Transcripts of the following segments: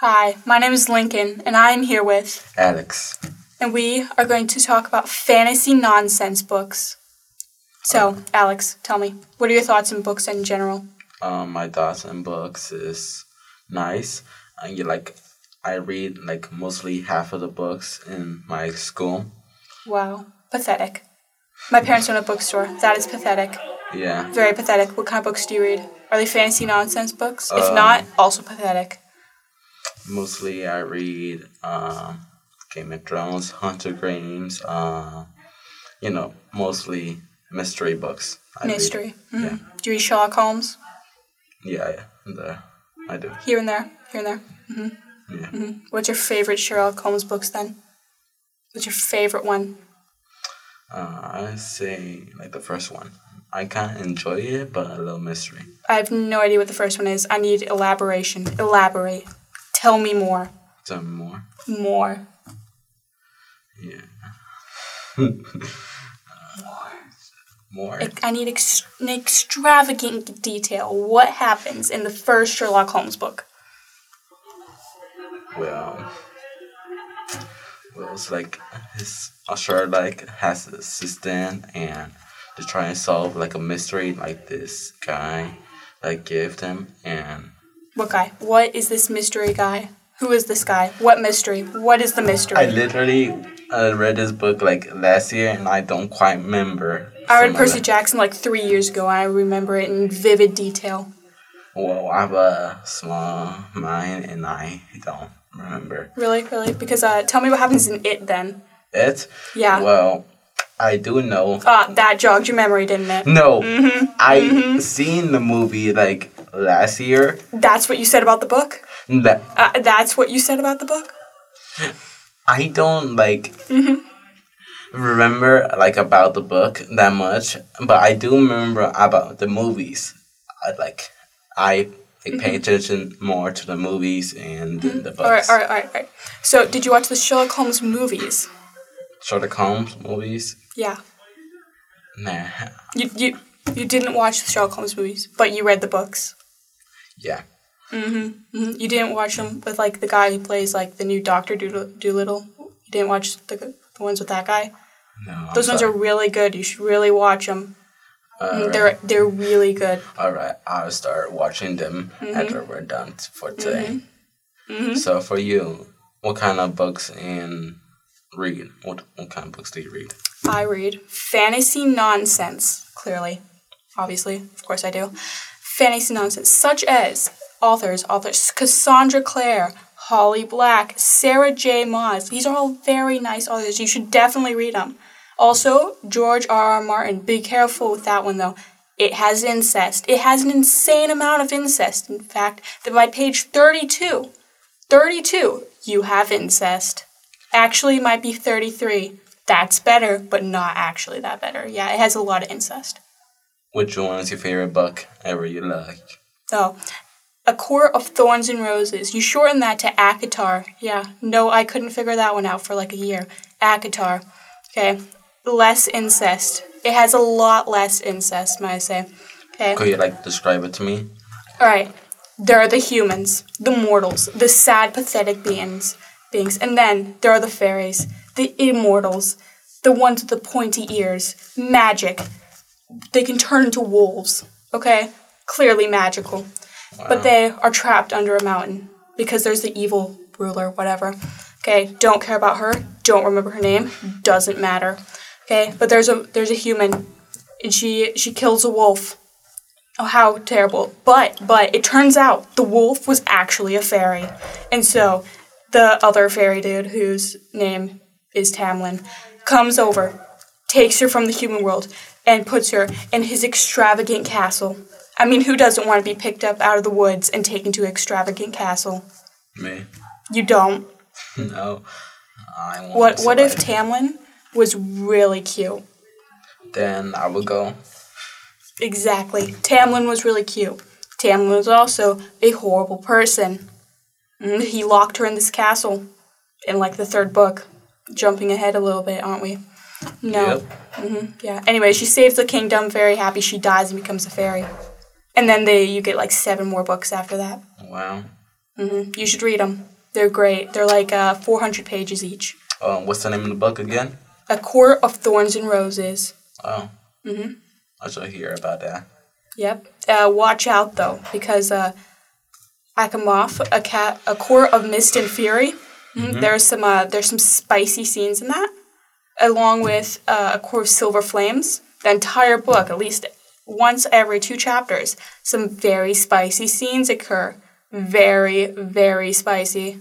Hi, my name is Lincoln, and I am here with, Alex. and we are going to talk about fantasy nonsense books. So, Alex, tell me, what are your thoughts on books in general? Um, my thoughts on books is nice. And you like, I read like mostly half of the books in my school. Wow, pathetic. My parents own a bookstore. That is pathetic. Yeah. Very pathetic. What kind of books do you read? Are they fantasy nonsense books? If Um, not, also pathetic. Mostly I read um, Game of Thrones, Hunger Games, uh, you know, mostly mystery books. I. Mystery. Mhm. Yeah. Do you read Sherlock Holmes? Yeah, yeah, the, I do. Here and there, here and there. Yeah. hmm What's your favorite Sherlock Holmes books then? What's your favorite one? Uh, I say like the first one. I of enjoy it, but a little mystery. I have no idea what the first one is. I need elaboration. Elaborate. Tell me more. Tell me more. More. Yeah. more. I- I need ex- an extravagant detail. What happens in the first Sherlock Holmes book? Well, well, it's like his Usher like has an assistant, and to try and solve like a mystery like this guy like gave them, and What guy? What is this mystery guy? Who is this guy? What mystery? What is the mystery? I literally uh, read this book like last year, and I don't quite remember. I read Percy Jackson like three years ago, and I remember it in vivid detail. Well, I have a small mind, and I don't remember Really, really? Because uh, tell me what happens in it then. it. Yeah. Well, I do know Ah, that jogged your memory, didn't it? No, Mm-hmm. I seen the movie like last year. That's what you said about the book. That Uh, that's what you said about the book. I don't like Mm-hmm. remember like about the book that much, but I do remember about the movies. I like I like, pay attention more to the movies and the, the Mm-hmm. All right, books. all right, all right, all right. So, did you watch the Sherlock Holmes movies? Sherlock Holmes movies. Yeah. Nah, You you you didn't watch the Sherlock Holmes movies, but you read the books. Yeah, hmm You didn't watch them with like the guy who plays like the new Doctor Dolittle. You didn't watch the the ones with that guy. no. Those ones are really good. You should really watch them. Alright. They're they're really good. All right, I'll start watching them Mm-hmm. after we're done for today. So for you, what kind of books and read? What what kind of books do you read? I read fantasy nonsense. Clearly, obviously, of course I do. Fantasy nonsense, such as authors, authors Cassandra Clare, Holly Black, Sarah J. Maas. These are all very nice authors. You should definitely read them. Also, George R. R. Martin. Be careful with that one though. It has incest. It has an insane amount of incest. In fact, that by page 32, 32, you have incest. Actually, might be 33. That's better, but not actually that better. Yeah, it has a lot of incest. Which one is your favorite book ever you like? Oh, A Court of Thorns and Roses. You shorten that to ACOTAR. Yeah, no, I couldn't figure that one out for like a year. ACOTAR. Okay, less incest. It has a lot less incest, might I say. Okay. Could you like describe it to me? Alright. There are the humans, the mortals, the sad, pathetic beings beings. And then there are the fairies, the immortals, the ones with the pointy ears, magic. They can turn into wolves. Okay? Clearly magical. But they are trapped under a mountain because there's the evil ruler, whatever. Okay, don't care about her, don't remember her name, doesn't matter. Okay, but there's a there's a human and she she kills a wolf. Oh, how terrible. But, but it turns out the wolf was actually a fairy. And so the other fairy dude, whose name is Tamlin, comes over, takes her from the human world, and puts her in his extravagant castle. I mean, who doesn't want to be picked up out of the woods and taken to an extravagant castle? Me? You don't. No. I want What what if. Tamlin was really cute? Then I would go. Exactly. Tamlin was really cute. Tamlin was also a horrible person. Mm, He locked her in this castle in like the third book. Jumping ahead a little bit, aren't we? No. Yep. Yeah. Anyway, she saves the kingdom, very happy. She dies and becomes a fairy. And then they you get like seven more books after that. Wow. hmm You should read them. They're great. They're like uh, 400 pages each. Um, what's the name of the book again? A Court of Thorns and Roses. Oh, hmm I should hear about that. Yep. Uh, watch out though, because uh, ACOMAF, a cat, a court of mist and fury. mhm, There's some uh, there's some spicy scenes in that, along with uh, of silver flames. The entire book, at least once every two chapters, some very spicy scenes occur. Very, very spicy.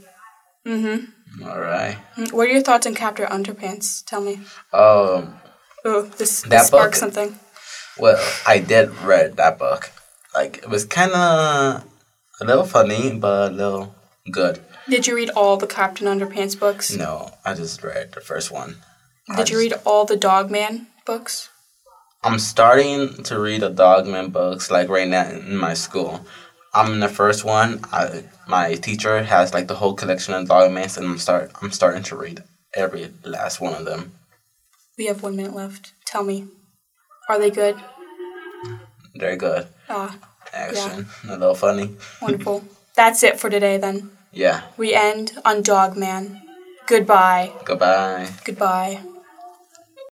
Mm-hmm. All right. What are your thoughts on Captain Underpants? Tell me. Um, Oh, this, That this sparked book- something. well, I did read that book. Like it was kind of a little funny, but a little good. Did you read all the Captain Underpants books? No, I just read the first one. Did you read all the Dogman books? I'm starting to read the Dogman books like right now in my school. I'm in the first one. I, my teacher has like the whole collection of Dogmans, and I'm start I'm starting to read every last one of them. We have one minute left. Tell me, are they good? They're good. Ah, Action, a little funny. wonderful. That's it for today then. Yeah. We end on Dogman. Goodbye. Goodbye. Goodbye.